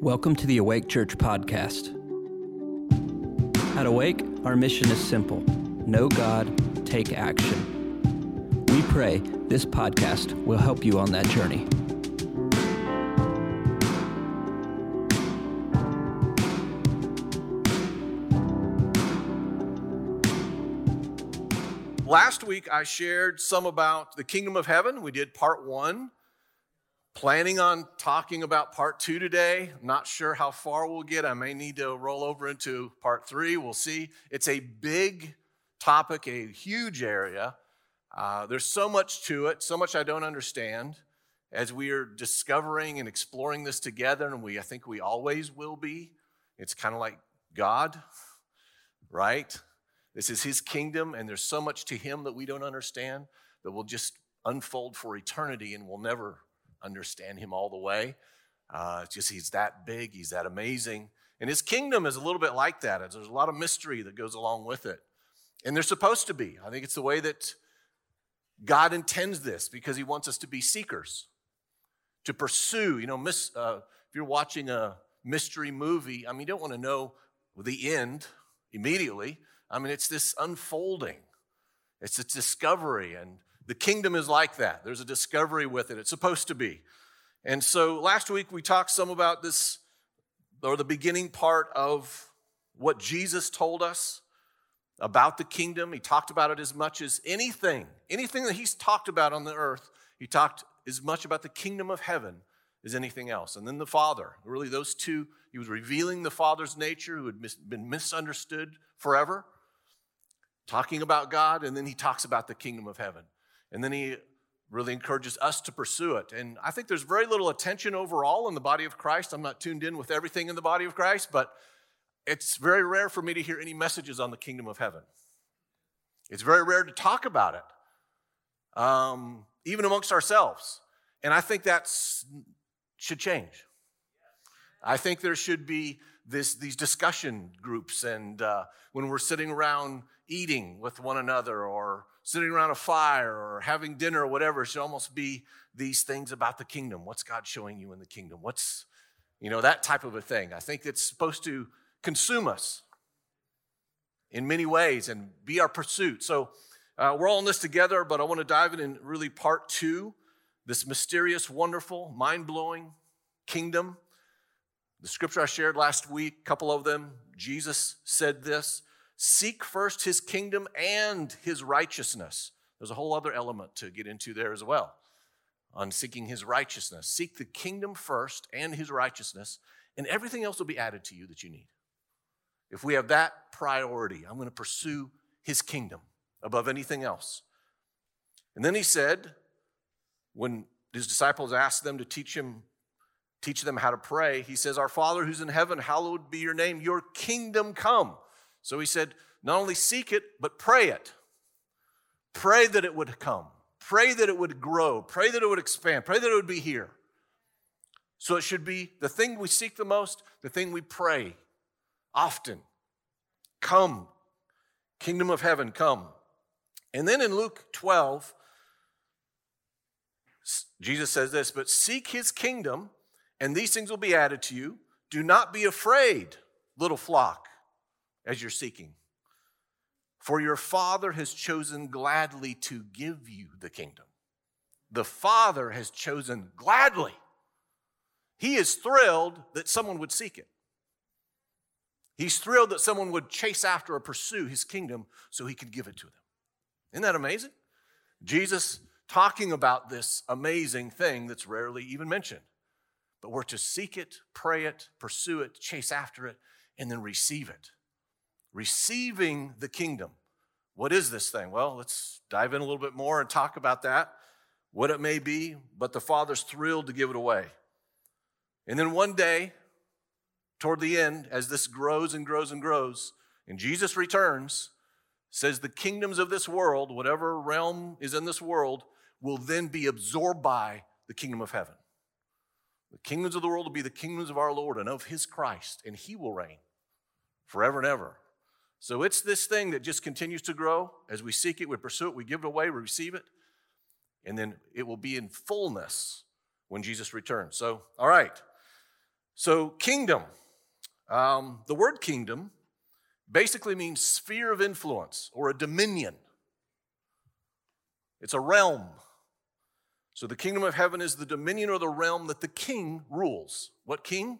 Welcome to the Awake Church podcast. At Awake, our mission is simple know God, take action. We pray this podcast will help you on that journey. Last week, I shared some about the kingdom of heaven. We did part one. Planning on talking about part two today. Not sure how far we'll get. I may need to roll over into part three. We'll see. It's a big topic, a huge area. Uh, there's so much to it, so much I don't understand. As we are discovering and exploring this together, and we, I think we always will be. It's kind of like God, right? This is His kingdom, and there's so much to Him that we don't understand that will just unfold for eternity, and we'll never understand him all the way. Uh, just he's that big, he's that amazing. And his kingdom is a little bit like that. There's a lot of mystery that goes along with it. And they're supposed to be. I think it's the way that God intends this because he wants us to be seekers, to pursue. You know, miss, uh, if you're watching a mystery movie, I mean, you don't want to know the end immediately. I mean, it's this unfolding, it's a discovery, and the kingdom is like that. There's a discovery with it. It's supposed to be. And so last week we talked some about this, or the beginning part of what Jesus told us about the kingdom. He talked about it as much as anything, anything that he's talked about on the earth, he talked as much about the kingdom of heaven as anything else. And then the Father, really, those two, he was revealing the Father's nature who had mis- been misunderstood forever, talking about God, and then he talks about the kingdom of heaven. And then he really encourages us to pursue it. And I think there's very little attention overall in the body of Christ. I'm not tuned in with everything in the body of Christ, but it's very rare for me to hear any messages on the kingdom of heaven. It's very rare to talk about it, um, even amongst ourselves. And I think that should change. I think there should be this, these discussion groups, and uh, when we're sitting around eating with one another or sitting around a fire or having dinner or whatever it should almost be these things about the kingdom. What's God showing you in the kingdom? What's, you know, that type of a thing. I think it's supposed to consume us in many ways and be our pursuit. So uh, we're all in this together, but I want to dive in in really part two this mysterious, wonderful, mind blowing kingdom. The scripture I shared last week, a couple of them, Jesus said this Seek first his kingdom and his righteousness. There's a whole other element to get into there as well on seeking his righteousness. Seek the kingdom first and his righteousness, and everything else will be added to you that you need. If we have that priority, I'm going to pursue his kingdom above anything else. And then he said, when his disciples asked them to teach him teach them how to pray he says our father who's in heaven hallowed be your name your kingdom come so he said, not only seek it, but pray it. Pray that it would come. Pray that it would grow. Pray that it would expand. Pray that it would be here. So it should be the thing we seek the most, the thing we pray often. Come, kingdom of heaven, come. And then in Luke 12, Jesus says this, but seek his kingdom, and these things will be added to you. Do not be afraid, little flock as you're seeking. For your Father has chosen gladly to give you the kingdom. The Father has chosen gladly. He is thrilled that someone would seek it. He's thrilled that someone would chase after or pursue his kingdom so he could give it to them. Isn't that amazing? Jesus talking about this amazing thing that's rarely even mentioned. But we're to seek it, pray it, pursue it, chase after it, and then receive it receiving the kingdom. What is this thing? Well, let's dive in a little bit more and talk about that, what it may be, but the Father's thrilled to give it away. And then one day, toward the end, as this grows and grows and grows, and Jesus returns, says the kingdoms of this world, whatever realm is in this world, will then be absorbed by the kingdom of heaven. The kingdoms of the world will be the kingdoms of our Lord and of his Christ, and he will reign forever and ever. So it's this thing that just continues to grow. As we seek it, we pursue it, we give it away, we receive it, and then it will be in fullness when Jesus returns. So, all right. So, kingdom. Um, the word kingdom basically means sphere of influence or a dominion. It's a realm. So, the kingdom of heaven is the dominion or the realm that the king rules. What king?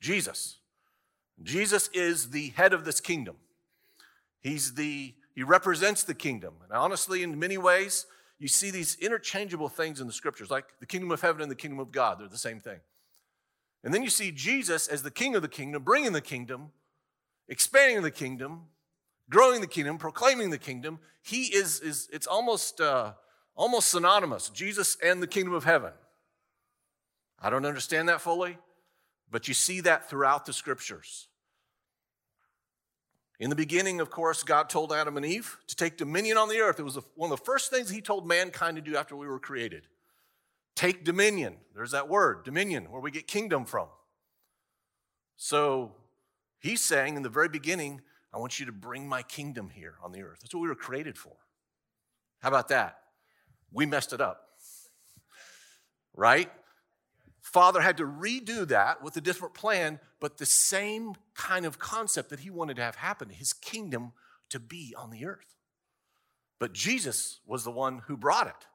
Jesus. Jesus is the head of this kingdom. He's the he represents the kingdom. And honestly, in many ways, you see these interchangeable things in the scriptures, like the kingdom of heaven and the kingdom of God. They're the same thing. And then you see Jesus as the king of the kingdom, bringing the kingdom, expanding the kingdom, growing the kingdom, proclaiming the kingdom. He is, is it's almost, uh, almost synonymous, Jesus and the kingdom of heaven. I don't understand that fully, but you see that throughout the scriptures. In the beginning, of course, God told Adam and Eve to take dominion on the earth. It was one of the first things He told mankind to do after we were created. Take dominion. There's that word, dominion, where we get kingdom from. So He's saying in the very beginning, I want you to bring my kingdom here on the earth. That's what we were created for. How about that? We messed it up. Right? Father had to redo that with a different plan, but the same kind of concept that he wanted to have happen his kingdom to be on the earth. But Jesus was the one who brought it.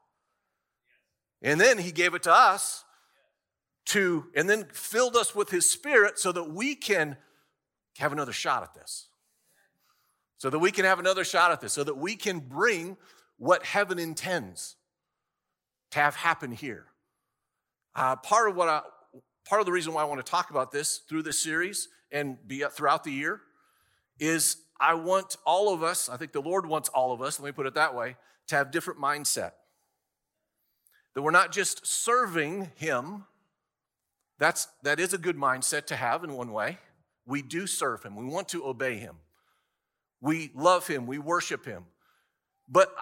And then he gave it to us to, and then filled us with his spirit so that we can have another shot at this. So that we can have another shot at this, so that we can bring what heaven intends to have happen here. Uh, part of what I, part of the reason why I want to talk about this through this series and be throughout the year is I want all of us, I think the Lord wants all of us, let me put it that way, to have different mindset. That we're not just serving him. That's that is a good mindset to have in one way. We do serve him. We want to obey him. We love him. We worship him. But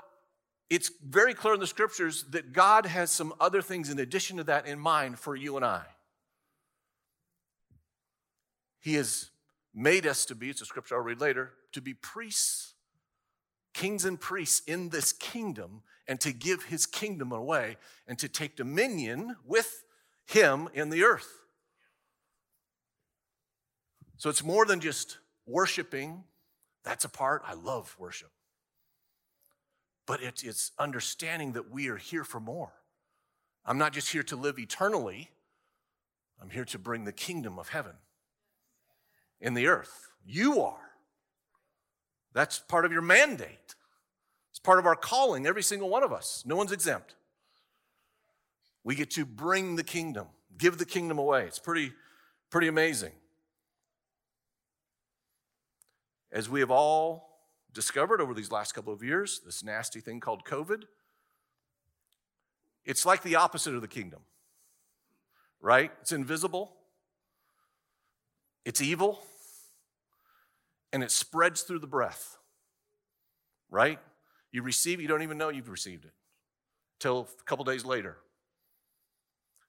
it's very clear in the scriptures that God has some other things in addition to that in mind for you and I. He has made us to be, it's a scripture I'll read later, to be priests, kings and priests in this kingdom, and to give his kingdom away and to take dominion with him in the earth. So it's more than just worshiping. That's a part. I love worship but it, it's understanding that we are here for more. I'm not just here to live eternally, I'm here to bring the kingdom of heaven in the earth. You are. That's part of your mandate. It's part of our calling, every single one of us. No one's exempt. We get to bring the kingdom, give the kingdom away. It's pretty, pretty amazing. As we have all discovered over these last couple of years, this nasty thing called COVID, it's like the opposite of the kingdom, right? It's invisible, it's evil, and it spreads through the breath, right? You receive it, you don't even know you've received it till a couple days later.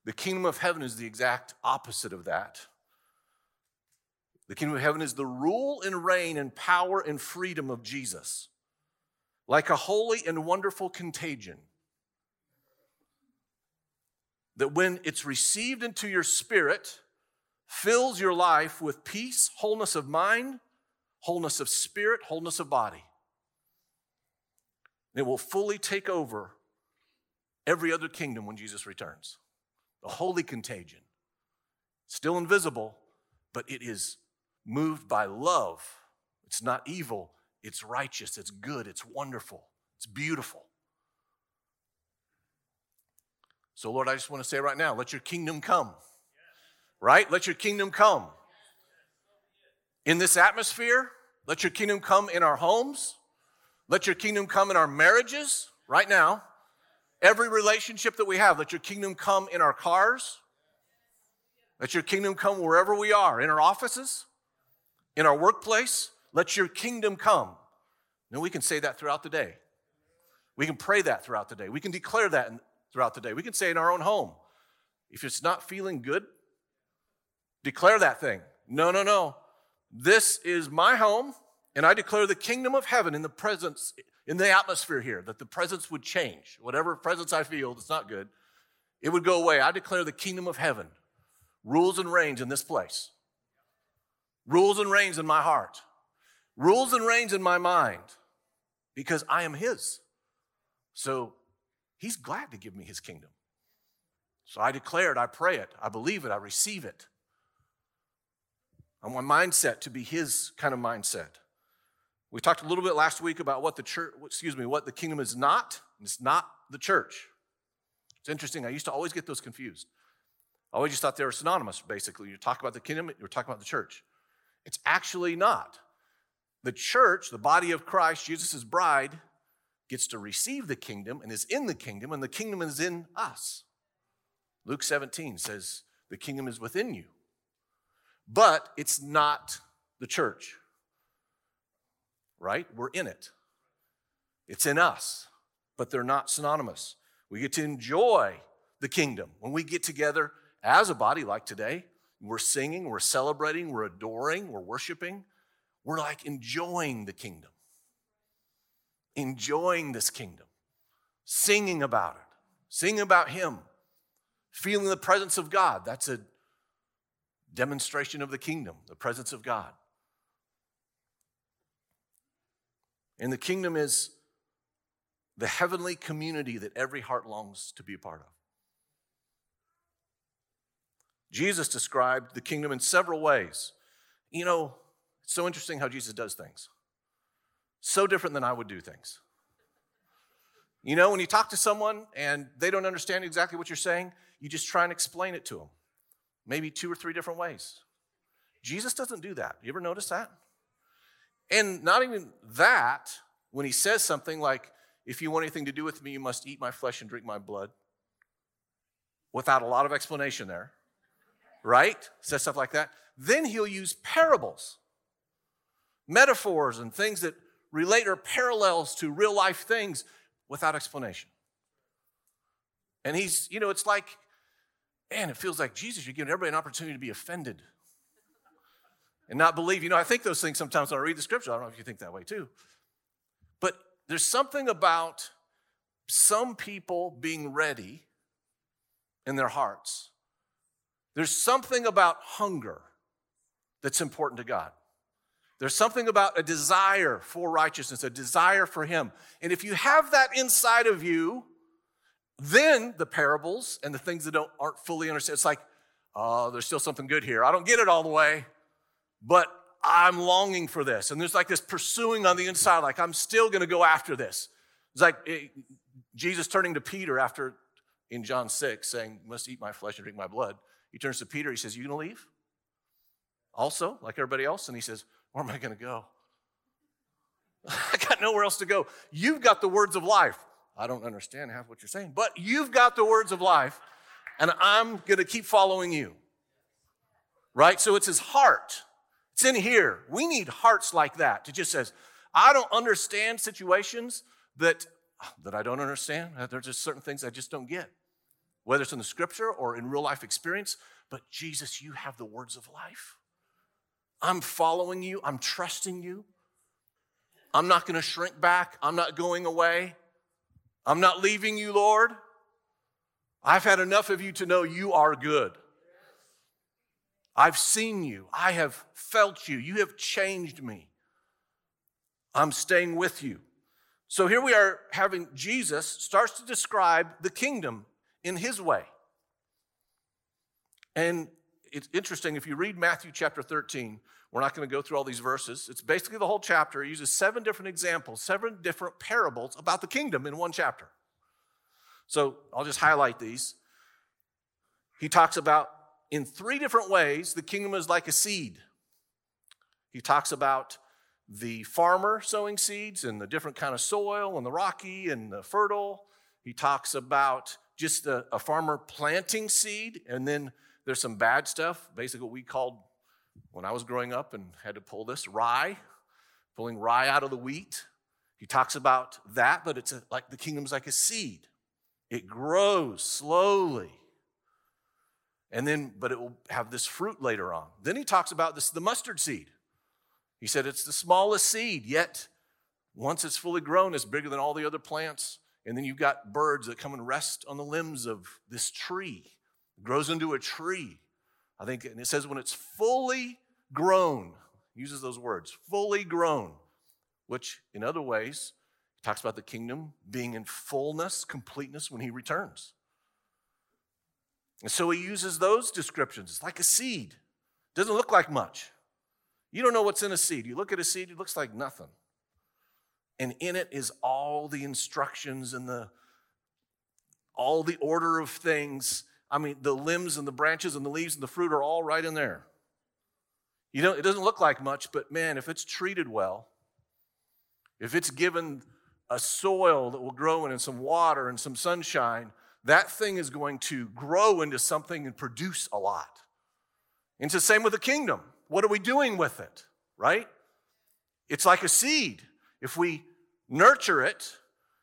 The kingdom of heaven is the exact opposite of that. The kingdom of heaven is the rule and reign and power and freedom of Jesus, like a holy and wonderful contagion. That when it's received into your spirit, fills your life with peace, wholeness of mind, wholeness of spirit, wholeness of body. it will fully take over every other kingdom when Jesus returns. The holy contagion. Still invisible, but it is moved by love. It's not evil, it's righteous, it's good, it's wonderful, it's beautiful. So, Lord, I just want to say right now let your kingdom come. Right? Let your kingdom come. In this atmosphere, let your kingdom come in our homes. Let your kingdom come in our marriages right now. Every relationship that we have, let your kingdom come in our cars. Let your kingdom come wherever we are, in our offices, in our workplace, let your kingdom come. And we can say that throughout the day. We can pray that throughout the day. We can declare that throughout the day. We can say in our own home. If it's not feeling good, declare that thing. No, no, no. This is my home, and I declare the kingdom of heaven in the presence, in the atmosphere here, that the presence would change. Whatever presence I feel that's not good, it would go away. I declare the kingdom of heaven rules and reigns in this place, rules and reigns in my heart, rules and reigns in my mind because I am His. So He's glad to give me His kingdom. So I declare it, I pray it, I believe it, I receive it. I want mindset to be His kind of mindset. We talked a little bit last week about what the church, excuse me, what the kingdom is not. It's not the church. It's interesting. I used to always get those confused. I always just thought they were synonymous, basically. You talk about the kingdom, you're talking about the church. It's actually not. The church, the body of Christ, Jesus' bride, gets to receive the kingdom and is in the kingdom, and the kingdom is in us. Luke 17 says, The kingdom is within you, but it's not the church, right? We're in it, it's in us, but they're not synonymous. We get to enjoy the kingdom when we get together as a body like today. We're singing, we're celebrating, we're adoring, we're worshiping. We're like enjoying the kingdom, enjoying this kingdom, singing about it, singing about Him, feeling the presence of God. That's a demonstration of the kingdom, the presence of God. And the kingdom is the heavenly community that every heart longs to be a part of. Jesus described the kingdom in several ways. You know, it's so interesting how Jesus does things. So different than I would do things. You know, when you talk to someone and they don't understand exactly what you're saying, you just try and explain it to them. Maybe two or three different ways. Jesus doesn't do that. You ever notice that? And not even that, when he says something like, if you want anything to do with me, you must eat my flesh and drink my blood, without a lot of explanation there right? Says stuff like that. Then he'll use parables, metaphors, and things that relate or parallels to real life things without explanation. And he's, you know, it's like, man, it feels like Jesus, you're giving everybody an opportunity to be offended and not believe. You know, I think those things sometimes when I read the scripture. I don't know if you think that way too. But there's something about some people being ready in their hearts there's something about hunger that's important to God. There's something about a desire for righteousness, a desire for Him. And if you have that inside of you, then the parables and the things that don't, aren't fully understood, it's like, oh, there's still something good here. I don't get it all the way, but I'm longing for this. And there's like this pursuing on the inside, like, I'm still to go after this. It's like it, eh, Jesus turning to Peter after in John 6 saying, must eat my flesh and drink my blood. He turns to Peter. He says, You to leave? Also, like everybody else? And he says, Where am I to go? I got nowhere else to go. You've got the words of life. I don't understand half what you're saying, but you've got the words of life, and I'm to keep following you. Right? So it's his heart. It's in here. We need hearts like that. It just says, I don't understand situations that, that I don't understand. There's just certain things I just don't get whether it's in the scripture or in real life experience. But Jesus, you have the words of life. I'm following you, I'm trusting you. I'm not going to shrink back, I'm not going away. I'm not leaving you, Lord. I've had enough of you to know you are good. I've seen you. I have felt you. You have changed me. I'm staying with you. So here we are having Jesus starts to describe the kingdom in his way. And it's interesting, if you read Matthew chapter 13, we're not going to go through all these verses. It's basically the whole chapter. It uses seven different examples, seven different parables about the kingdom in one chapter. So I'll just highlight these. He talks about in three different ways the kingdom is like a seed. He talks about the farmer sowing seeds and the different kind of soil and the rocky and the fertile. He talks about just a, a farmer planting seed, and then there's some bad stuff, basically what we called when I was growing up and had to pull this rye, pulling rye out of the wheat. He talks about that, but it's a, like the kingdom's like a seed. It grows slowly. And then, but it will have this fruit later on. Then he talks about this, the mustard seed. He said it's the smallest seed, yet once it's fully grown, it's bigger than all the other plants and then you've got birds that come and rest on the limbs of this tree. It grows into a tree. I think, and it says when it's fully grown, uses those words, fully grown, which in other ways talks about the kingdom being in fullness, completeness when he returns. And so he uses those descriptions. It's like a seed. Doesn't look like much. You don't know what's in a seed. You look at a seed, it looks like nothing. And in it is all the instructions and the all the order of things. I mean, the limbs and the branches and the leaves and the fruit are all right in there. You know, it doesn't look like much, but man, if it's treated well, if it's given a soil that will grow in and some water and some sunshine, that thing is going to grow into something and produce a lot. And it's the same with the kingdom. What are we doing with it, right? It's like a seed. If we nurture it,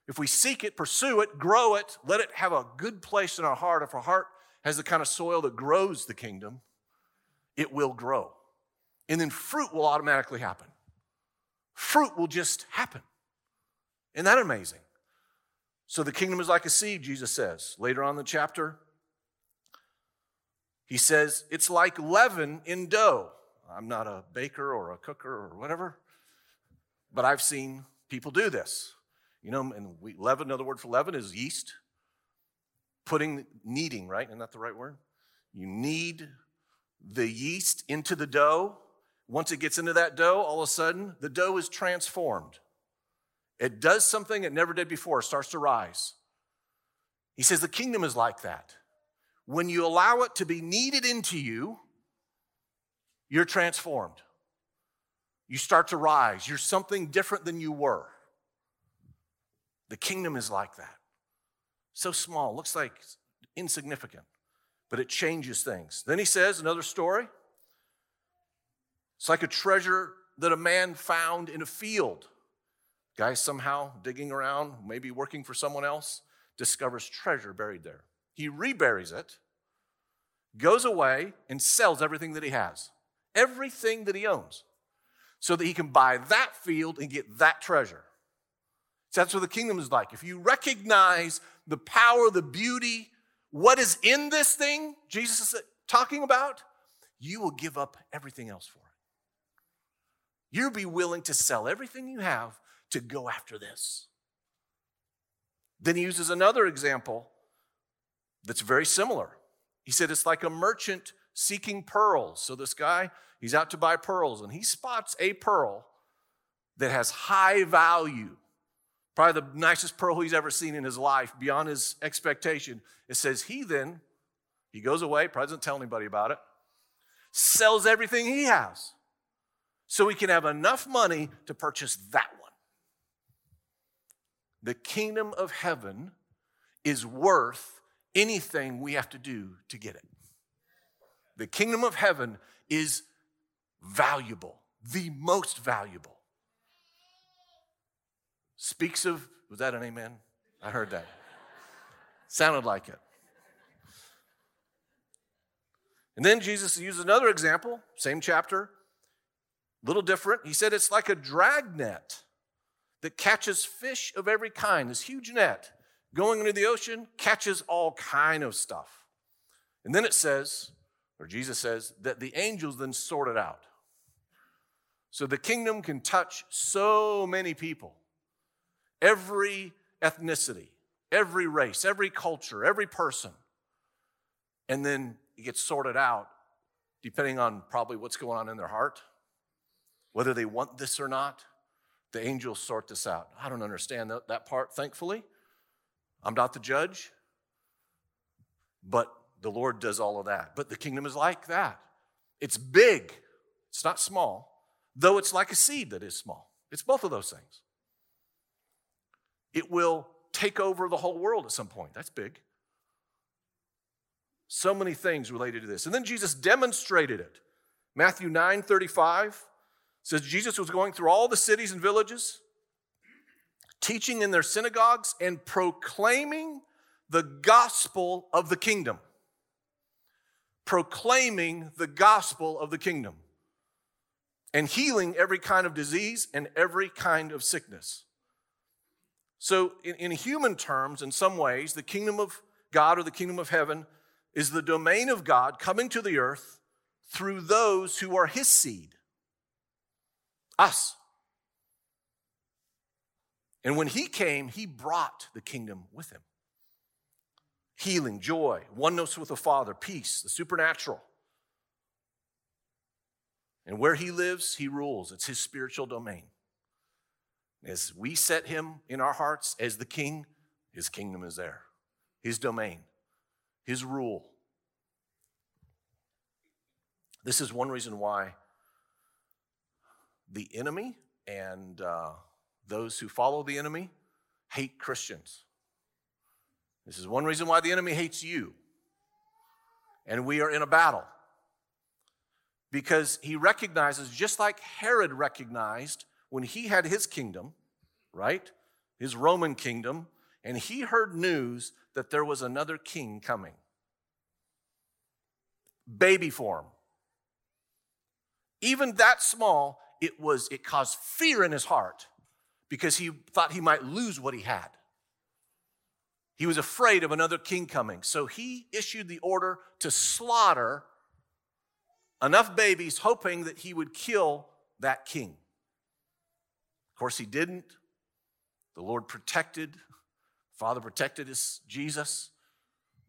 if we seek it, pursue it, grow it, let it have a good place in our heart, if our heart has the kind of soil that grows the kingdom, it will grow. And then fruit will automatically happen. Fruit will just happen. Isn't that amazing? So the kingdom is like a seed, Jesus says. Later on in the chapter, he says, it's like leaven in dough. I'm not a baker or a cooker or whatever, but I've seen people do this. You know, and we, leaven, another word for leaven is yeast. Putting, kneading, right? Isn't that the right word? You knead the yeast into the dough. Once it gets into that dough, all of a sudden, the dough is transformed. It does something it never did before, it starts to rise. He says the kingdom is like that. When you allow it to be kneaded into you, you're transformed. You start to rise. You're something different than you were. The kingdom is like that. So small, looks like insignificant, but it changes things. Then he says another story. It's like a treasure that a man found in a field. Guy somehow digging around, maybe working for someone else, discovers treasure buried there. He reburies it, goes away, and sells everything that he has, everything that he owns, so that he can buy that field and get that treasure. So that's what the kingdom is like. If you recognize the power, the beauty, what is in this thing Jesus is talking about, you will give up everything else for it. You'll be willing to sell everything you have to go after this. Then he uses another example that's very similar. He said it's like a merchant seeking pearls. So this guy, he's out to buy pearls and he spots a pearl that has high value. Probably the nicest pearl he's ever seen in his life, beyond his expectation. It says he then, he goes away, probably doesn't tell anybody about it, sells everything he has so he can have enough money to purchase that one. The kingdom of heaven is worth anything we have to do to get it. The kingdom of heaven is valuable, the most valuable. Speaks of, was that an amen? I heard that. Sounded like it. And then Jesus uses another example, same chapter, little different. He said it's like a drag net that catches fish of every kind. This huge net going into the ocean catches all kind of stuff. And then it says, or Jesus says, that the angels then sort it out. So the kingdom can touch so many people, every ethnicity, every race, every culture, every person. And then it gets sorted out depending on probably what's going on in their heart whether they want this or not, the angels sort this out. I don't understand that, that part, thankfully. I'm not the judge, but the Lord does all of that. But the kingdom is like that. It's big, it's not small, though it's like a seed that is small. It's both of those things. It will take over the whole world at some point. That's big. So many things related to this. And then Jesus demonstrated it. Matthew 9 35 says Jesus was going through all the cities and villages, teaching in their synagogues and proclaiming the gospel of the kingdom. Proclaiming the gospel of the kingdom and healing every kind of disease and every kind of sickness. So, in, in, human terms, in some ways, the kingdom of God or the kingdom of heaven is the domain of God coming to the earth through those who are his seed, us. And when he came, he brought the kingdom with him healing, joy, oneness with the Father, peace, the supernatural. And where he lives, he rules. It's his spiritual domain. As we set him in our hearts as the king, his kingdom is there, his domain, his rule. This is one reason why the enemy and uh, those who follow the enemy hate Christians. This is one reason why the enemy hates you. And we are in a battle. Because he recognizes, just like Herod recognized when he had his kingdom, right? His Roman kingdom, and he heard news that there was another king coming. Baby form. Even that small, it was it caused fear in his heart because he thought he might lose what he had. He was afraid of another king coming. So he issued the order to slaughter enough babies, hoping that he would kill that king. Of course, he didn't. The Lord protected, Father protected his Jesus,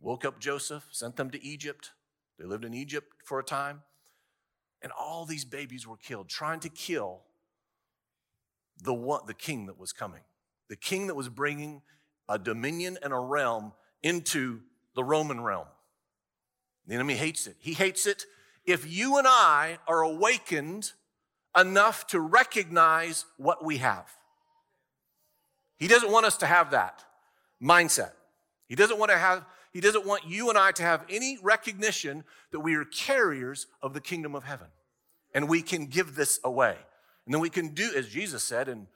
woke up Joseph, sent them to Egypt. They lived in Egypt for a time. And all these babies were killed, trying to kill the, one, the king that was coming, the king that was bringing a dominion and a realm into the Roman realm. The enemy hates it. He hates it if you and I are awakened enough to recognize what we have. He doesn't want us to have that mindset. He doesn't want to have he doesn't want you and I to have any recognition that we are carriers of the kingdom of heaven. And we can give this away. And then we can do, as Jesus said in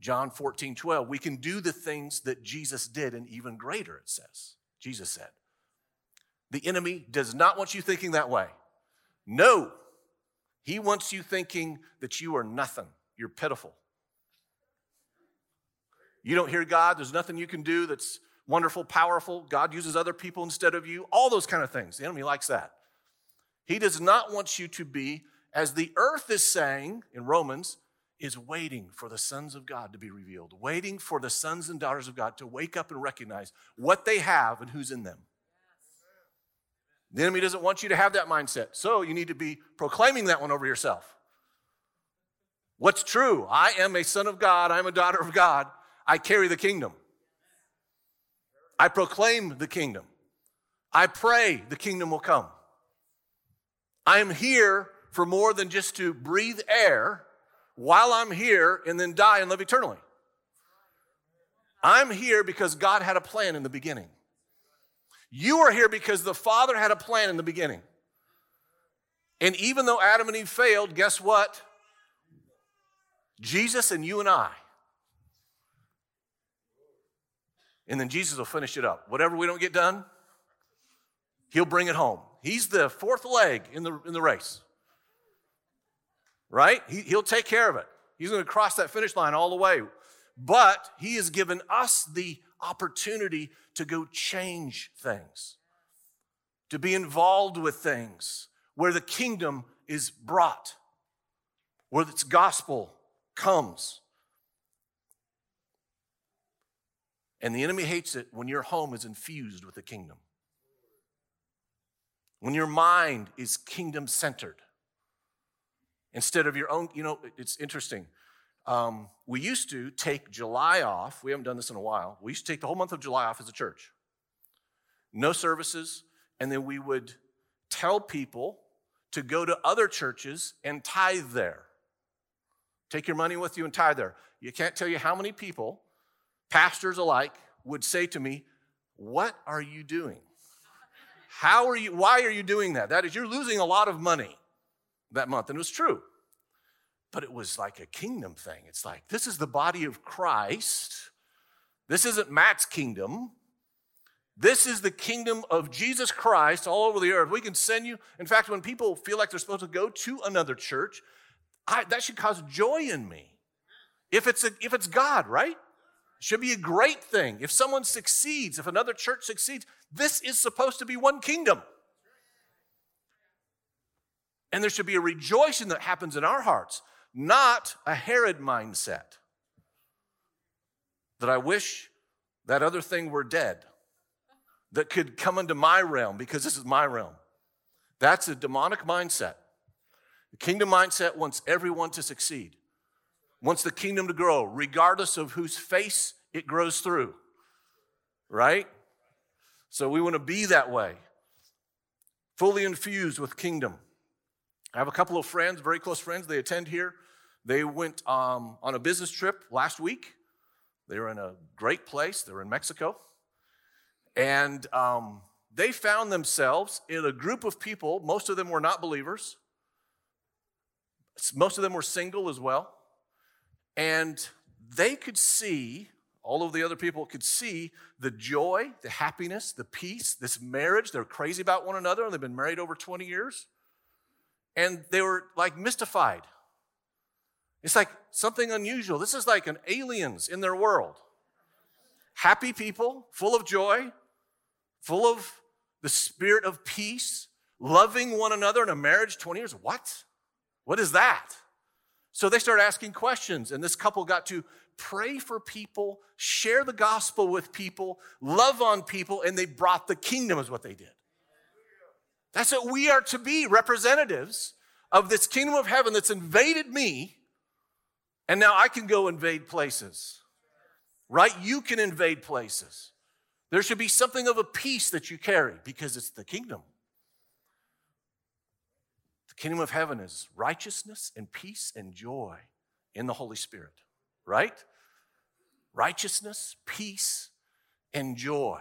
John 14, 12, we can do the things that Jesus did and even greater, it says. Jesus said. The enemy does not want you thinking that way. No, he wants you thinking that you are nothing, you're pitiful. You don't hear God, there's nothing you can do that's wonderful, powerful. God uses other people instead of you, all those kind of things. The enemy likes that. He does not want you to be, as the earth is saying in Romans, is waiting for the sons of God to be revealed, waiting for the sons and daughters of God to wake up and recognize what they have and who's in them. The enemy doesn't want you to have that mindset. So you need to be proclaiming that one over yourself. What's true? I am a son of God. I'm a daughter of God. I carry the kingdom. I proclaim the kingdom. I pray the kingdom will come. I am here for more than just to breathe air while I'm here and then die and live eternally. I'm here because God had a plan in the beginning. You are here because the Father had a plan in the beginning. And even though Adam and Eve failed, guess what? Jesus and you and I. And then Jesus will finish it up. Whatever we don't get done, he'll bring it home. He's the fourth leg in the, in the race. Right? He, he'll take care of it. He's going to cross that finish line all the way. But he has given us the opportunity to go change things, to be involved with things where the kingdom is brought, where its gospel comes. And the enemy hates it when your home is infused with the kingdom. When your mind is kingdom centered instead of your own, you know, it's interesting. Um, we used to take July off. We haven't done this in a while. We used to take the whole month of July off as a church. No services. And then we would tell people to go to other churches and tithe there. Take your money with you and tithe there. You can't tell you how many people, pastors alike, would say to me, What are you doing? How are you, why are you doing that? That is, you're losing a lot of money that month. And it was true but it was like a kingdom thing. It's like, this is the body of Christ. This isn't Matt's kingdom. This is the kingdom of Jesus Christ all over the earth. We can send you. In fact, when people feel like they're supposed to go to another church, I, that should cause joy in me. If it's, a, if it's God, right? Should be a great thing. If someone succeeds, if another church succeeds, this is supposed to be one kingdom. And there should be a rejoicing that happens in our hearts, not a Herod mindset that I wish that other thing were dead that could come into my realm because this is my realm. That's a demonic mindset. The kingdom mindset wants everyone to succeed, wants the kingdom to grow, regardless of whose face it grows through, right? So we want to be that way, fully infused with kingdom. I have a couple of friends, very close friends, they attend here. They went um, on a business trip last week. They were in a great place, they were in Mexico. And um, they found themselves in a group of people, most of them were not believers, most of them were single as well. And they could see, all of the other people could see the joy, the happiness, the peace, this marriage. They're crazy about one another. And they've been married over 20 years. And they were like mystified. It's like something unusual. This is like an aliens in their world. Happy people, full of joy, full of the spirit of peace, loving one another in a marriage 20 years. What? What is that? So they started asking questions, and this couple got to pray for people, share the gospel with people, love on people, and they brought the kingdom, is what they did. That's what we are to be representatives of this kingdom of heaven that's invaded me, and now I can go invade places. Right? You can invade places. There should be something of a peace that you carry because it's the kingdom. The kingdom of heaven is righteousness and peace and joy in the Holy Spirit, right? Righteousness, peace, and joy.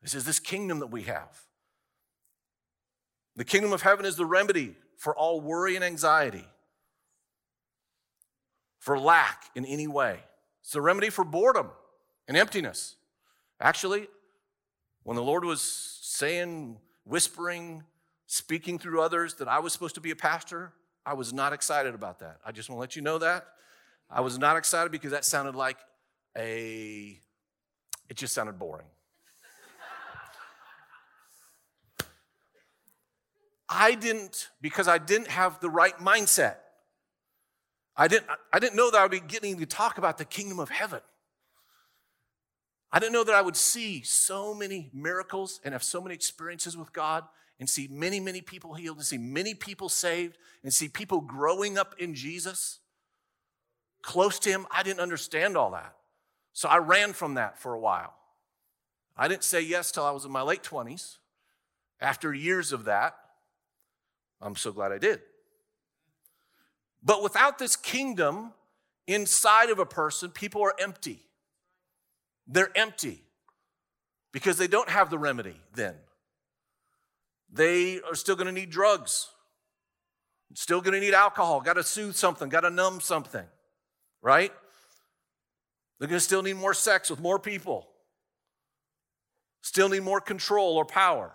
This is this kingdom that we have. The kingdom of heaven is the remedy for all worry and anxiety, for lack in any way. It's the remedy for boredom and emptiness. Actually, when the Lord was saying, whispering, speaking through others that I was supposed to be a pastor, I was not excited about that. I just want to let you know that. I was not excited because that sounded like a, it just sounded boring. I didn't, because I didn't have the right mindset. I didn't, I didn't know that I would be getting to talk about the kingdom of heaven. I didn't know that I would see so many miracles and have so many experiences with God and see many, many people healed and see many people saved and see people growing up in Jesus close to Him. I didn't understand all that. So I ran from that for a while. I didn't say yes till I was in my late 20s. After years of that, I'm so glad I did. But without this kingdom inside of a person, people are empty. They're empty because they don't have the remedy then. They are still going to need drugs, still going to need alcohol, got to soothe something, got to numb something, right? They're going to still need more sex with more people, still need more control or power.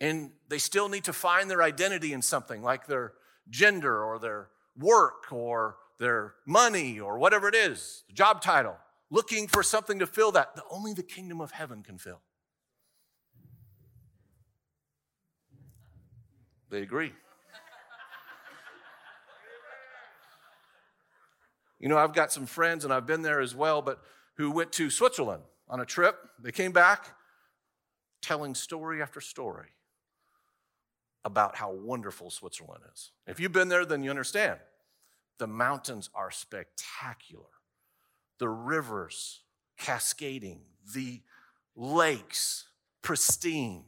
And they still need to find their identity in something like their gender or their work or their money or whatever it is, job title looking for something to fill that that only the kingdom of heaven can fill. They agree. You know, I've got some friends, and I've been there as well, but who went to Switzerland on a trip. They came back telling story after story about how wonderful Switzerland is. If you've been there, then you understand. The mountains are spectacular the rivers cascading, the lakes pristine,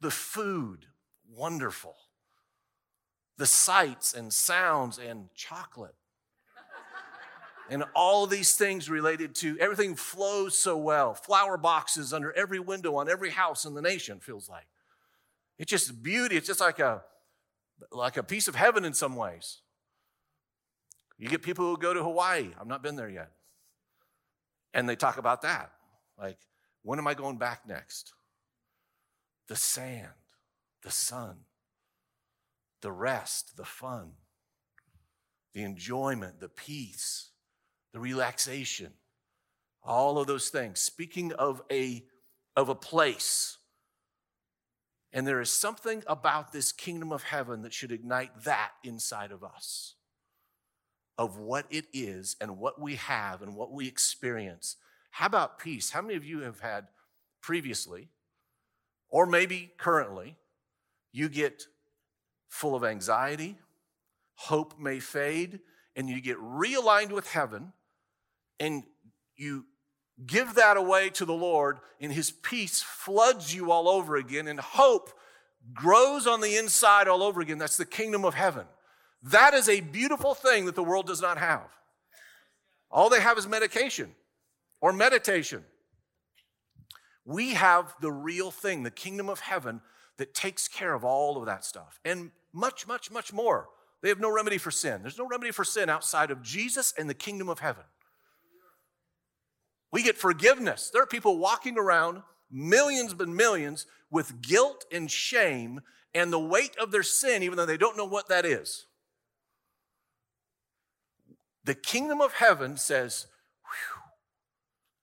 the food wonderful, the sights and sounds and chocolate. and all these things related to everything flows so well. Flower boxes under every window on every house in the nation feels like. It's just beauty. It's just like a like a piece of heaven in some ways. You get people who go to Hawaii. I've not been there yet. And they talk about that. Like, when am I going back next? The sand, the sun, the rest, the fun, the enjoyment, the peace, the relaxation, all of those things. Speaking of a, of a place, And there is something about this kingdom of heaven that should ignite that inside of us of what it is and what we have and what we experience. How about peace? How many of you have had previously, or maybe currently, you get full of anxiety, hope may fade, and you get realigned with heaven, and you give that away to the Lord, and His peace floods you all over again, and hope grows on the inside all over again. That's the kingdom of heaven. That is a beautiful thing that the world does not have. All they have is medication or meditation. We have the real thing, the kingdom of heaven, that takes care of all of that stuff and much, much, much more. They have no remedy for sin. There's no remedy for sin outside of Jesus and the kingdom of heaven. We get forgiveness. There are people walking around, millions and millions, with guilt and shame and the weight of their sin, even though they don't know what that is. The kingdom of heaven says,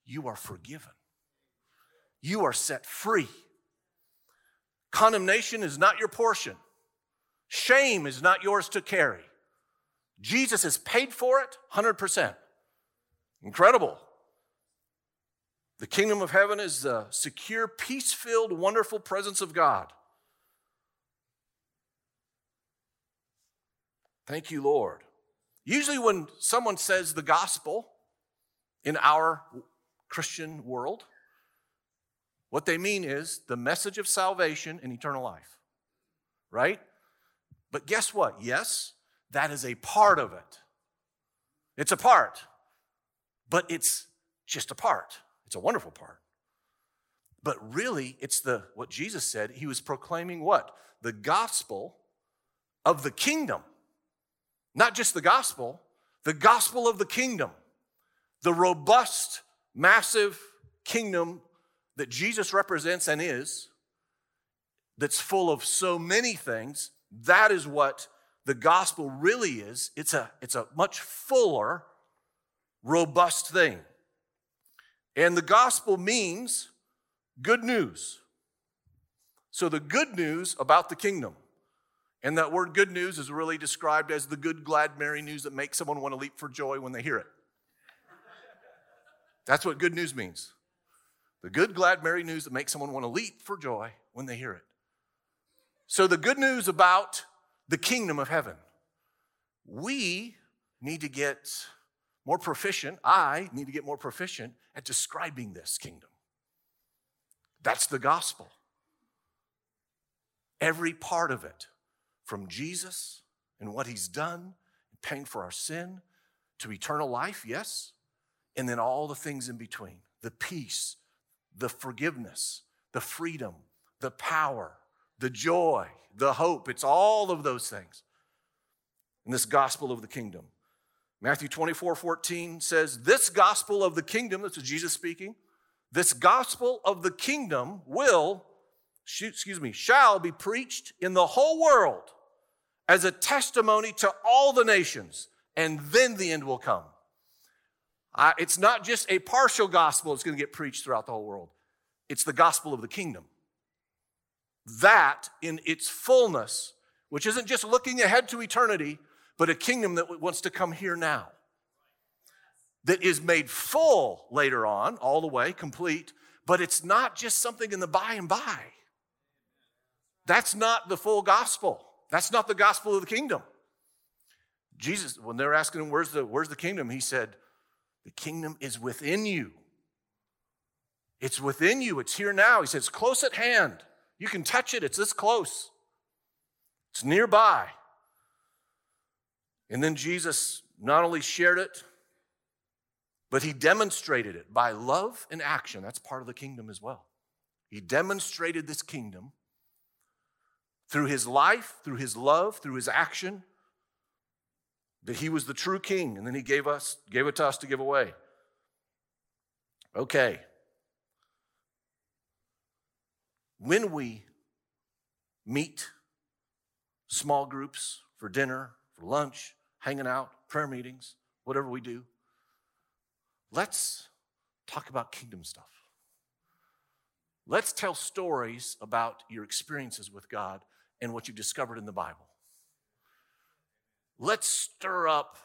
You are forgiven, you are set free. Condemnation is not your portion, shame is not yours to carry. Jesus has paid for it 100%. Incredible. The kingdom of heaven is the secure, peace filled, wonderful presence of God. Thank you, Lord. Usually, when someone says the gospel in our Christian world, what they mean is the message of salvation and eternal life, right? But guess what? Yes, that is a part of it. It's a part, but it's just a part. It's a wonderful part. But really, it's the what Jesus said. He was proclaiming what? The gospel of the kingdom. Not just the gospel, the gospel of the kingdom, the robust, massive kingdom that Jesus represents and is, that's full of so many things. That is what the gospel really is. It's a, it's a much fuller, robust thing. And the gospel means good news. So, the good news about the kingdom. And that word good news is really described as the good, glad, merry news that makes someone want to leap for joy when they hear it. That's what good news means. The good, glad, merry news that makes someone want to leap for joy when they hear it. So, the good news about the kingdom of heaven. We need to get more proficient. I need to get more proficient at describing this kingdom. That's the gospel. Every part of it from Jesus and what he's done, paying for our sin, to eternal life, yes, and then all the things in between the peace, the forgiveness, the freedom, the power, the joy, the hope. It's all of those things in this gospel of the kingdom. Matthew 24 14 says, This gospel of the kingdom, this is Jesus speaking, this gospel of the kingdom will, excuse me, shall be preached in the whole world as a testimony to all the nations, and then the end will come. Uh, it's not just a partial gospel that's going to get preached throughout the whole world, it's the gospel of the kingdom. That in its fullness, which isn't just looking ahead to eternity, but a kingdom that wants to come here now, that is made full later on, all the way, complete, but it's not just something in the by and by. That's not the full gospel. That's not the gospel of the kingdom. Jesus, when they're asking him, where's the, where's the kingdom? He said, The kingdom is within you. It's within you. It's here now. He says, close at hand. You can touch it. It's this close. It's nearby. And then Jesus not only shared it, but he demonstrated it by love and action. That's part of the kingdom as well. He demonstrated this kingdom through his life, through his love, through his action, that he was the true king, and then he gave us, gave it to us to give away. Okay. When we meet small groups for dinner, for lunch, hanging out, prayer meetings, whatever we do, let's talk about kingdom stuff. Let's tell stories about your experiences with God and what you've discovered in the Bible. Let's stir up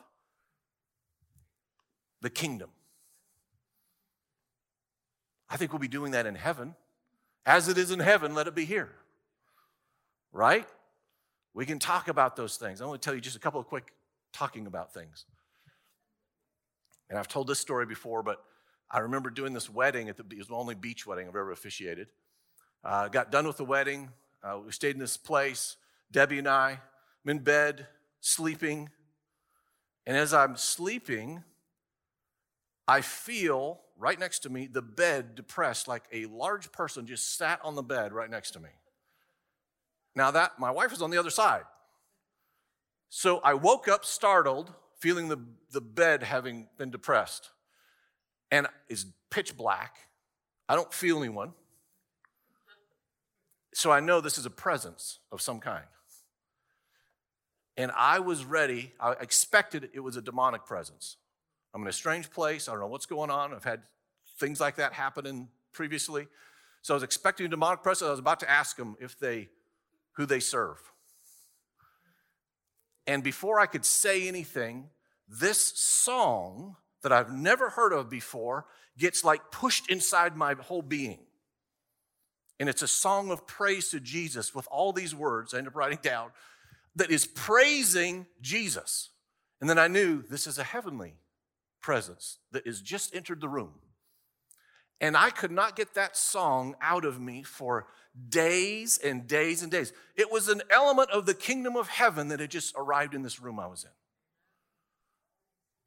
the kingdom. I think we'll be doing that in heaven. As it is in heaven, let it be here. Right? We can talk about those things. I want to tell you just a couple of quick talking about things. And I've told this story before, but I remember doing this wedding at the it was the only beach wedding I've ever officiated. Uh, got done with the wedding. Uh, we stayed in this place. Debbie and I, I'm in bed, sleeping. And as I'm sleeping, I feel right next to me the bed depressed, like a large person just sat on the bed right next to me. Now that my wife was on the other side. So I woke up startled, feeling the, the bed having been depressed. And it's pitch black. I don't feel anyone. So I know this is a presence of some kind. And I was ready, I expected it was a demonic presence. I'm in a strange place. I don't know what's going on. I've had things like that happen in previously. So I was expecting a demonic presence. I was about to ask them if they, who they serve. And before I could say anything, this song that I've never heard of before gets like pushed inside my whole being. And it's a song of praise to Jesus with all these words I end up writing down that is praising Jesus. And then I knew this is a heavenly presence that has just entered the room. And I could not get that song out of me for days and days and days. It was an element of the kingdom of heaven that had just arrived in this room I was in.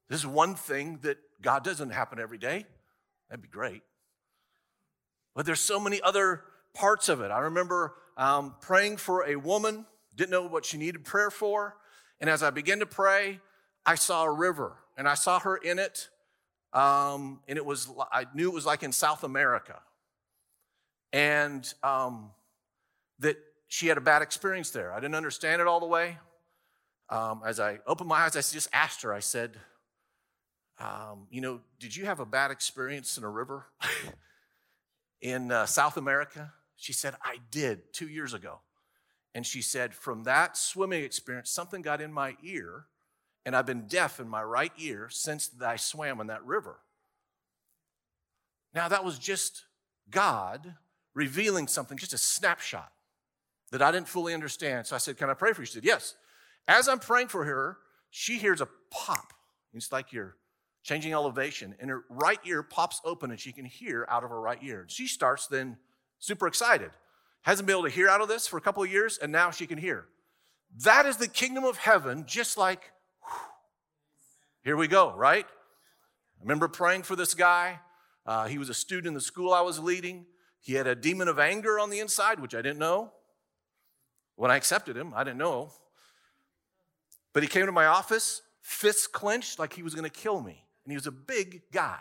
This is one thing that God doesn't happen every day. That'd be great. But there's so many other parts of it. I remember um, praying for a woman, didn't know what she needed prayer for. And as I began to pray, I saw a river and I saw her in it. Um, and it was, I knew it was like in South America. And um, that she had a bad experience there. I didn't understand it all the way. Um, as I opened my eyes, I just asked her, I said, um, You know, did you have a bad experience in a river in uh, South America? She said, I did two years ago. And she said, From that swimming experience, something got in my ear and I've been deaf in my right ear since I swam in that river. Now, that was just God revealing something, just a snapshot that I didn't fully understand. So I said, Can I pray for you? She said, Yes. As I'm praying for her, she hears a pop. It's like you're changing elevation, and her right ear pops open and she can hear out of her right ear. She starts then super excited. Hasn't been able to hear out of this for a couple of years, and now she can hear. That is the kingdom of heaven, just like here we go, right? I remember praying for this guy. Uh, he was a student in the school I was leading. He had a demon of anger on the inside, which I didn't know. When I accepted him, I didn't know. But he came to my office, fists clenched like he was going to kill me. And he was a big guy.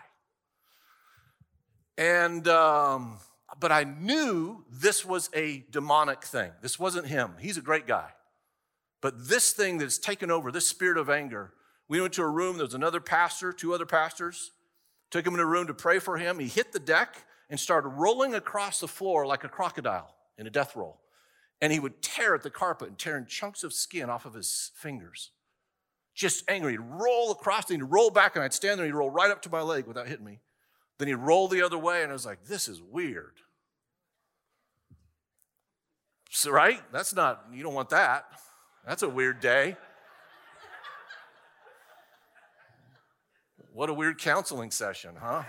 And, um, but I knew this was a demonic thing. This wasn't him. He's a great guy. But this thing that's taken over, this spirit of anger, we went to a room, there was another pastor, two other pastors. Took him in a room to pray for him. He hit the deck and started rolling across the floor like a crocodile in a death roll. And he would tear at the carpet and tearing chunks of skin off of his fingers. Just angry. He'd roll across, and he'd roll back, and I'd stand there, and he'd roll right up to my leg without hitting me. Then he'd roll the other way, and I was like, this is weird. So, right? That's not, you don't want that. That's a weird day. What a weird counseling session, huh?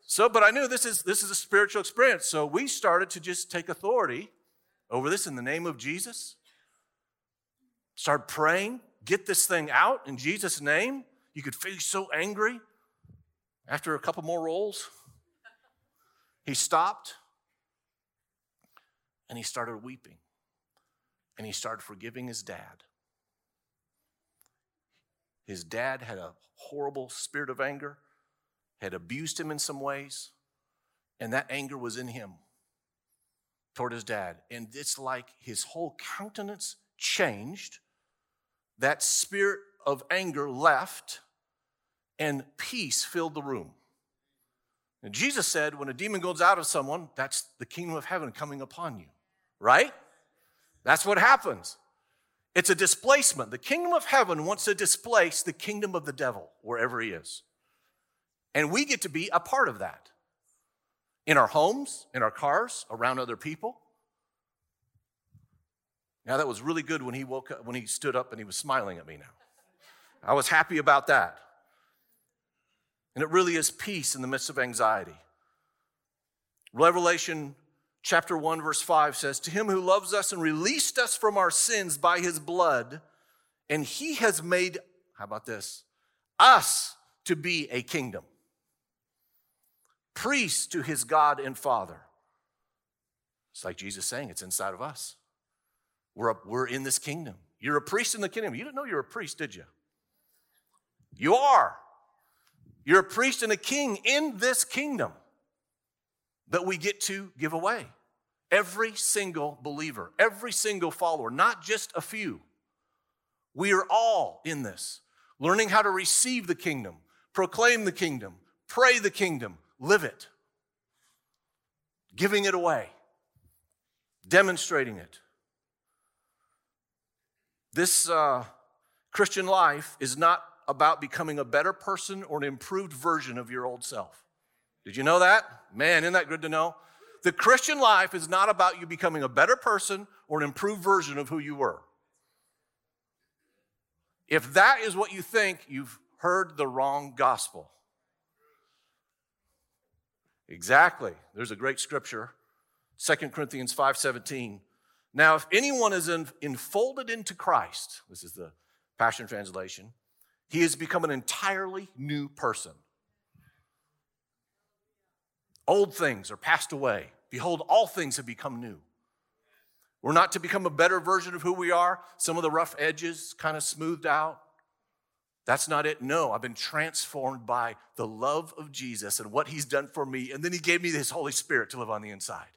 so, but I knew this is this is a spiritual experience. So we started to just take authority over this in the name of Jesus. Start praying, get this thing out in Jesus' name. You could feel so angry after a couple more rolls. He stopped and he started weeping and he started forgiving his dad. His dad had a horrible spirit of anger, had abused him in some ways, and that anger was in him toward his dad. And it's like his whole countenance changed. That spirit of anger left, and peace filled the room. And Jesus said, when a demon goes out of someone, that's the kingdom of heaven coming upon you, right? That's what happens. It's a displacement. The kingdom of heaven wants to displace the kingdom of the devil wherever he is. And we get to be a part of that in our homes, in our cars, around other people. Now, that was really good when he woke up, when he stood up and he was smiling at me now. I was happy about that. And it really is peace in the midst of anxiety. Revelation chapter 1, verse 5 says, To him who loves us and released us from our sins by his blood, and he has made, how about this? Us to be a kingdom, priests to his God and Father. It's like Jesus saying, it's inside of us. We're, a, we're in this kingdom. You're a priest in the kingdom. You didn't know you were a priest, did you? You are. You're a priest and a king in this kingdom that we get to give away. Every single believer, every single follower, not just a few. We are all in this, learning how to receive the kingdom, proclaim the kingdom, pray the kingdom, live it, giving it away, demonstrating it. This uh, Christian life is not about becoming a better person or an improved version of your old self. Did you know that? Man, isn't that good to know? The Christian life is not about you becoming a better person or an improved version of who you were. If that is what you think, you've heard the wrong gospel. Exactly. There's a great scripture, 2 Corinthians 5:17. Now, if anyone is enfolded into Christ, this is the Passion Translation, he has become an entirely new person. Old things are passed away. Behold, all things have become new. We're not to become a better version of who we are, some of the rough edges kind of smoothed out. That's not it. No, I've been transformed by the love of Jesus and what he's done for me. And then he gave me his Holy Spirit to live on the inside.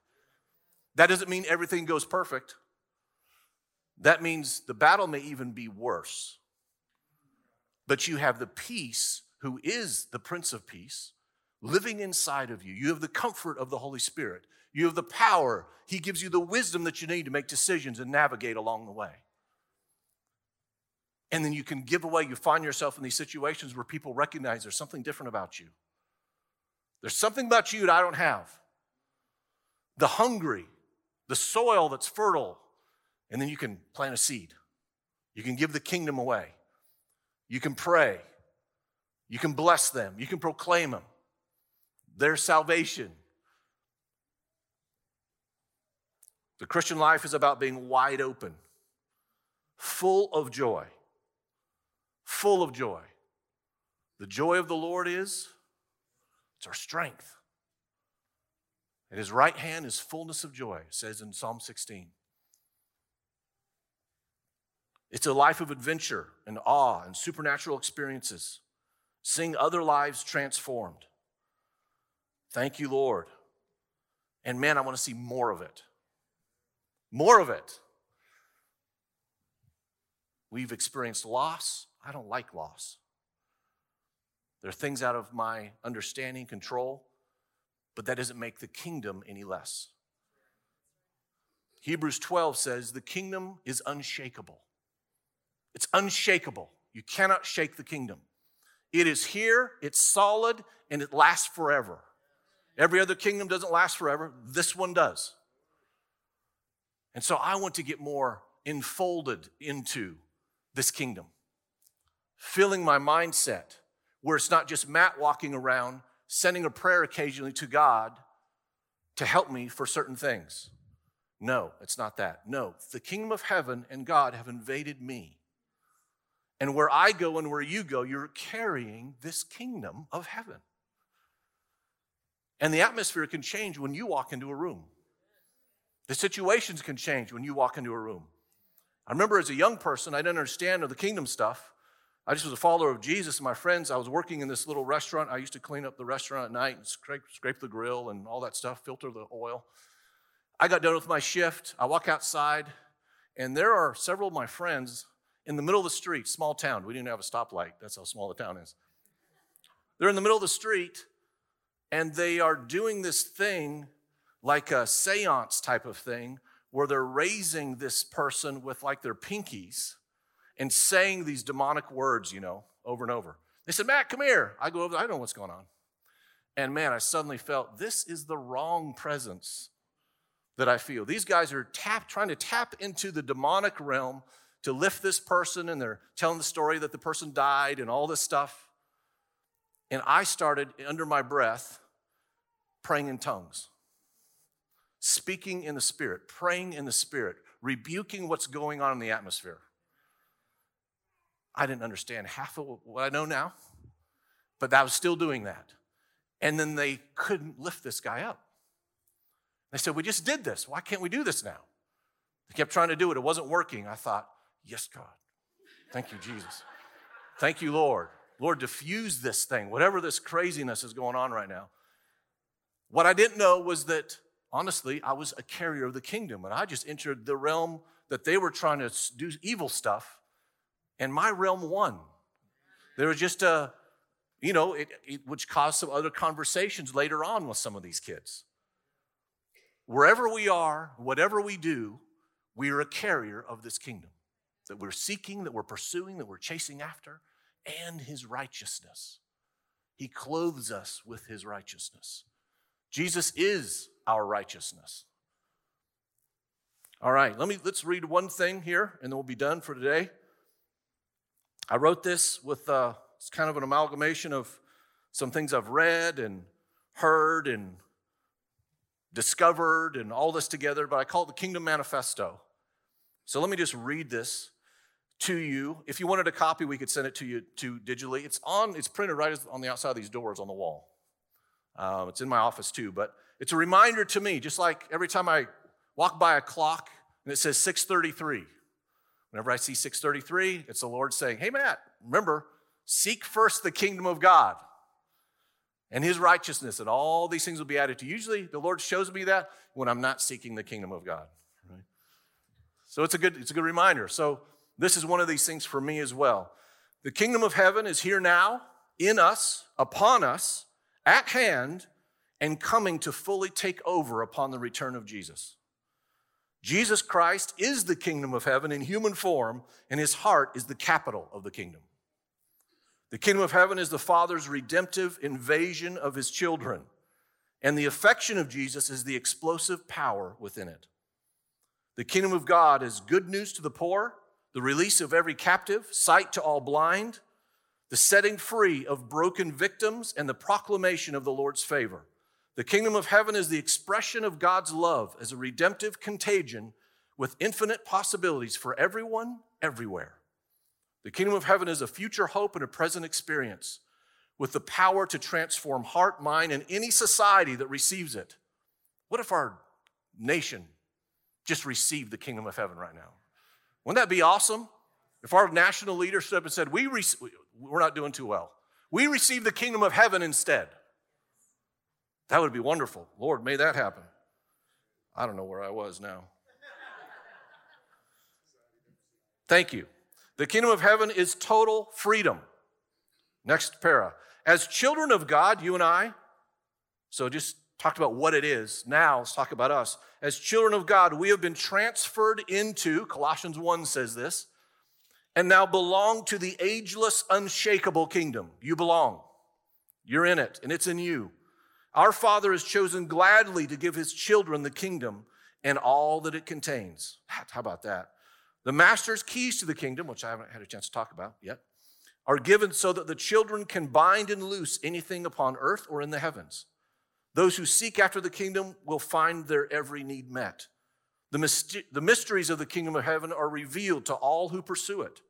That doesn't mean everything goes perfect. That means the battle may even be worse but you have the peace who is the Prince of Peace living inside of you. You have the comfort of the Holy Spirit. You have the power. He gives you the wisdom that you need to make decisions and navigate along the way. And then you can give away, you find yourself in these situations where people recognize there's something different about you. There's something about you that I don't have. The hungry, the soil that's fertile, and then you can plant a seed. You can give the kingdom away. You can pray. You can bless them. You can proclaim them, their salvation. The Christian life is about being wide open, full of joy. Full of joy. The joy of the Lord is it's our strength. And his right hand is fullness of joy, says in Psalm 16. It's a life of adventure and awe and supernatural experiences, seeing other lives transformed. Thank you, Lord. And man, I want to see more of it. More of it. We've experienced loss. I don't like loss. There are things out of my understanding, control, but that doesn't make the kingdom any less. Hebrews 12 says the kingdom is unshakable. It's unshakable. You cannot shake the kingdom. It is here, it's solid, and it lasts forever. Every other kingdom doesn't last forever, this one does. And so I want to get more enfolded into this kingdom, filling my mindset where it's not just Matt walking around sending a prayer occasionally to God to help me for certain things. No, it's not that. No, the kingdom of heaven and God have invaded me. And where I go and where you go, you're carrying this kingdom of heaven. And the atmosphere can change when you walk into a room. The situations can change when you walk into a room. I remember as a young person, I didn't understand the kingdom stuff. I just was a follower of Jesus and my friends. I was working in this little restaurant. I used to clean up the restaurant at night and scrape, scrape the grill and all that stuff, filter the oil. I got done with my shift. I walk outside, and there are several of my friends in the middle of the street, small town. We didn't have a stoplight. That's how small the town is. They're in the middle of the street and they are doing this thing like a seance type of thing where they're raising this person with like their pinkies and saying these demonic words, you know, over and over. They said, Matt, come here. I go over, I know what's going on. And man, I suddenly felt this is the wrong presence that I feel. These guys are tap, trying to tap into the demonic realm to lift this person, and they're telling the story that the person died and all this stuff. And I started under my breath praying in tongues, speaking in the Spirit, praying in the Spirit, rebuking what's going on in the atmosphere. I didn't understand half of what I know now, but I was still doing that. And then they couldn't lift this guy up. They said, We just did this. Why can't we do this now? They kept trying to do it. It wasn't working. I thought, Yes, God. Thank you, Jesus. Thank you, Lord. Lord, diffuse this thing, whatever this craziness is going on right now. What I didn't know was that, honestly, I was a carrier of the kingdom, and I just entered the realm that they were trying to do evil stuff, and my realm won. There was just a, you know, it, it, which caused some other conversations later on with some of these kids. Wherever we are, whatever we do, we are a carrier of this kingdom that we're seeking, that we're pursuing, that we're chasing after, and his righteousness. He clothes us with his righteousness. Jesus is our righteousness. All right, let me let's read one thing here and then we'll be done for today. I wrote this with uh, it's kind of an amalgamation of some things I've read and heard and discovered and all this together, but I call it the Kingdom Manifesto. So let me just read this to you. If you wanted a copy, we could send it to you to digitally. It's on, it's printed right on the outside of these doors on the wall. Um, it's in my office too, but it's a reminder to me, just like every time I walk by a clock and it says 633. Whenever I see 633, it's the Lord saying, Hey Matt, remember, seek first the kingdom of God and his righteousness, and all these things will be added to you. Usually the Lord shows me that when I'm not seeking the kingdom of God. Right? So it's a good, it's a good reminder. So this is one of these things for me as well. The kingdom of heaven is here now, in us, upon us, at hand, and coming to fully take over upon the return of Jesus. Jesus Christ is the kingdom of heaven in human form, and his heart is the capital of the kingdom. The kingdom of heaven is the Father's redemptive invasion of his children, and the affection of Jesus is the explosive power within it. The kingdom of God is good news to the poor the release of every captive, sight to all blind, the setting free of broken victims, and the proclamation of the Lord's favor. The kingdom of heaven is the expression of God's love as a redemptive contagion with infinite possibilities for everyone, everywhere. The kingdom of heaven is a future hope and a present experience with the power to transform heart, mind, and any society that receives it. What if our nation just received the kingdom of heaven right now? Wouldn't that be awesome? If our national leader stood up and said, we re- We're not doing too well, we receive the kingdom of heaven instead. That would be wonderful. Lord, may that happen. I don't know where I was now. Thank you. The kingdom of heaven is total freedom. Next para. As children of God, you and I, so just talked about what it is. Now let's talk about us. As children of God, we have been transferred into, Colossians 1 says this, and now belong to the ageless, unshakable kingdom. You belong. You're in it, and it's in you. Our Father has chosen gladly to give his children the kingdom and all that it contains. How about that? The master's keys to the kingdom, which I haven't had a chance to talk about yet, are given so that the children can bind and loose anything upon earth or in the heavens. Those who seek after the kingdom will find their every need met. The, the mysteries of the kingdom of heaven are revealed to all who pursue it.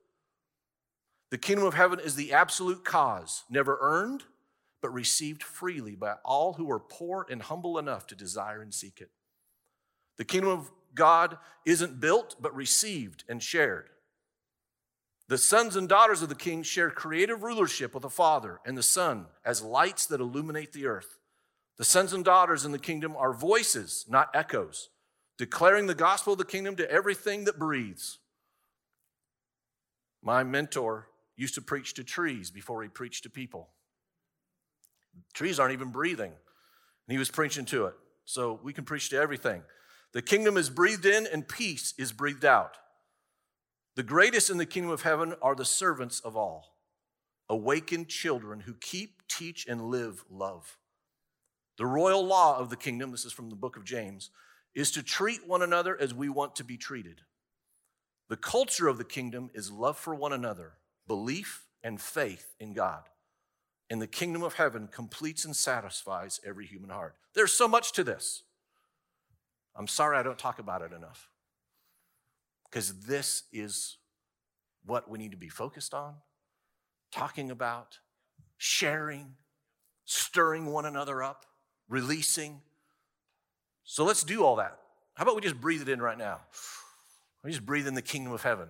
The kingdom of heaven is the absolute cause, never earned, but received freely by all who are poor and humble enough to desire and seek it. The kingdom of God isn't built, but received and shared. The sons and daughters of the king share creative rulership with the Father and the Son as lights that illuminate the earth. The sons and daughters in the kingdom are voices, not echoes, declaring the gospel of the kingdom to everything that breathes. My mentor used to preach to trees before he preached to people. Trees aren't even breathing. And he was preaching to it. So we can preach to everything. The kingdom is breathed in and peace is breathed out. The greatest in the kingdom of heaven are the servants of all, awakened children who keep, teach, and live love. The royal law of the kingdom, this is from the book of James, is to treat one another as we want to be treated. The culture of the kingdom is love for one another, belief, and faith in God. And the kingdom of heaven completes and satisfies every human heart. There's so much to this. I'm sorry I don't talk about it enough. Because this is what we need to be focused on, talking about, sharing, stirring one another up, releasing. So let's do all that. How about we just breathe it in right now? We just breathe in the kingdom of heaven.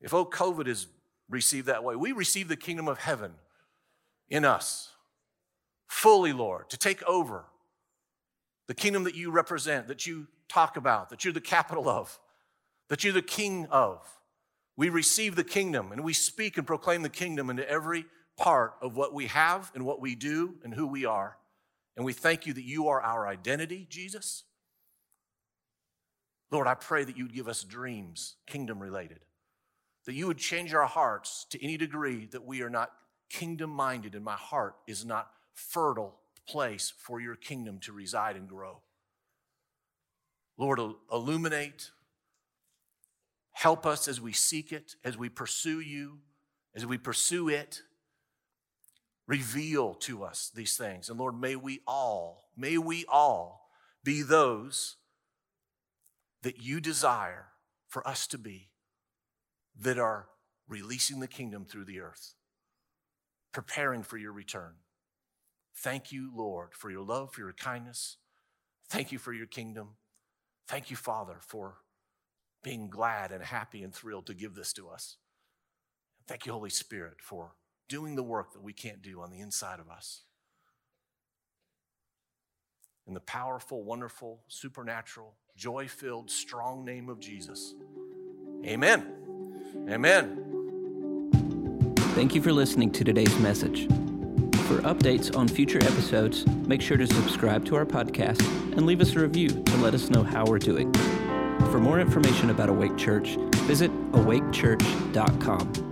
If oh COVID is received that way, we receive the kingdom of heaven in us fully, Lord, to take over the kingdom that you represent, that you talk about, that you're the capital of, that you're the king of. We receive the kingdom and we speak and proclaim the kingdom into every part of what we have and what we do and who we are. And we thank you that you are our identity, Jesus. Lord, I pray that you'd give us dreams, kingdom related, that you would change our hearts to any degree that we are not kingdom minded and my heart is not fertile place for your kingdom to reside and grow. Lord, illuminate, help us as we seek it, as we pursue you, as we pursue it. Reveal to us these things. And Lord, may we all, may we all be those that you desire for us to be that are releasing the kingdom through the earth, preparing for your return. Thank you, Lord, for your love, for your kindness. Thank you for your kingdom. Thank you, Father, for being glad and happy and thrilled to give this to us. Thank you, Holy Spirit, for doing the work that we can't do on the inside of us. In the powerful, wonderful, supernatural, joy filled, strong name of Jesus. Amen. Amen. Thank you for listening to today's message. For updates on future episodes, make sure to subscribe to our podcast and leave us a review to let us know how we're doing. For more information about Awake Church, visit awakechurch.com.